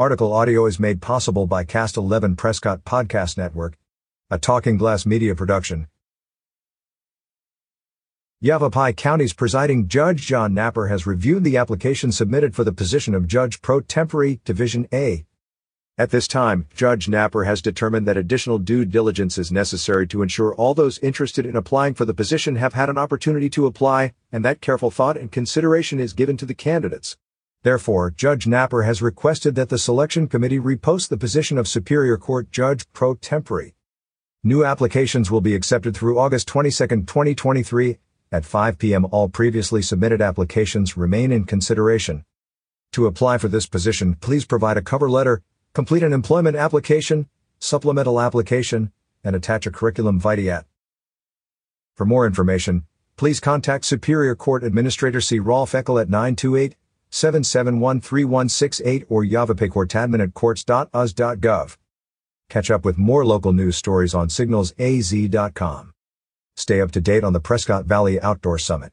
Article audio is made possible by Cast 11 Prescott Podcast Network, a Talking Glass media production. Yavapai County's presiding judge John Napper has reviewed the application submitted for the position of Judge Pro Tempore, Division A. At this time, Judge Napper has determined that additional due diligence is necessary to ensure all those interested in applying for the position have had an opportunity to apply, and that careful thought and consideration is given to the candidates. Therefore, Judge Napper has requested that the selection committee repost the position of Superior Court Judge Pro Tempore. New applications will be accepted through August 22, 2023, at 5 p.m. All previously submitted applications remain in consideration. To apply for this position, please provide a cover letter, complete an employment application, supplemental application, and attach a curriculum vitae. For more information, please contact Superior Court Administrator C. Rolf Eckel at 928 771 3168 or yavapaicourtadmin at courts.az.gov. Catch up with more local news stories on signalsaz.com. Stay up to date on the Prescott Valley Outdoor Summit.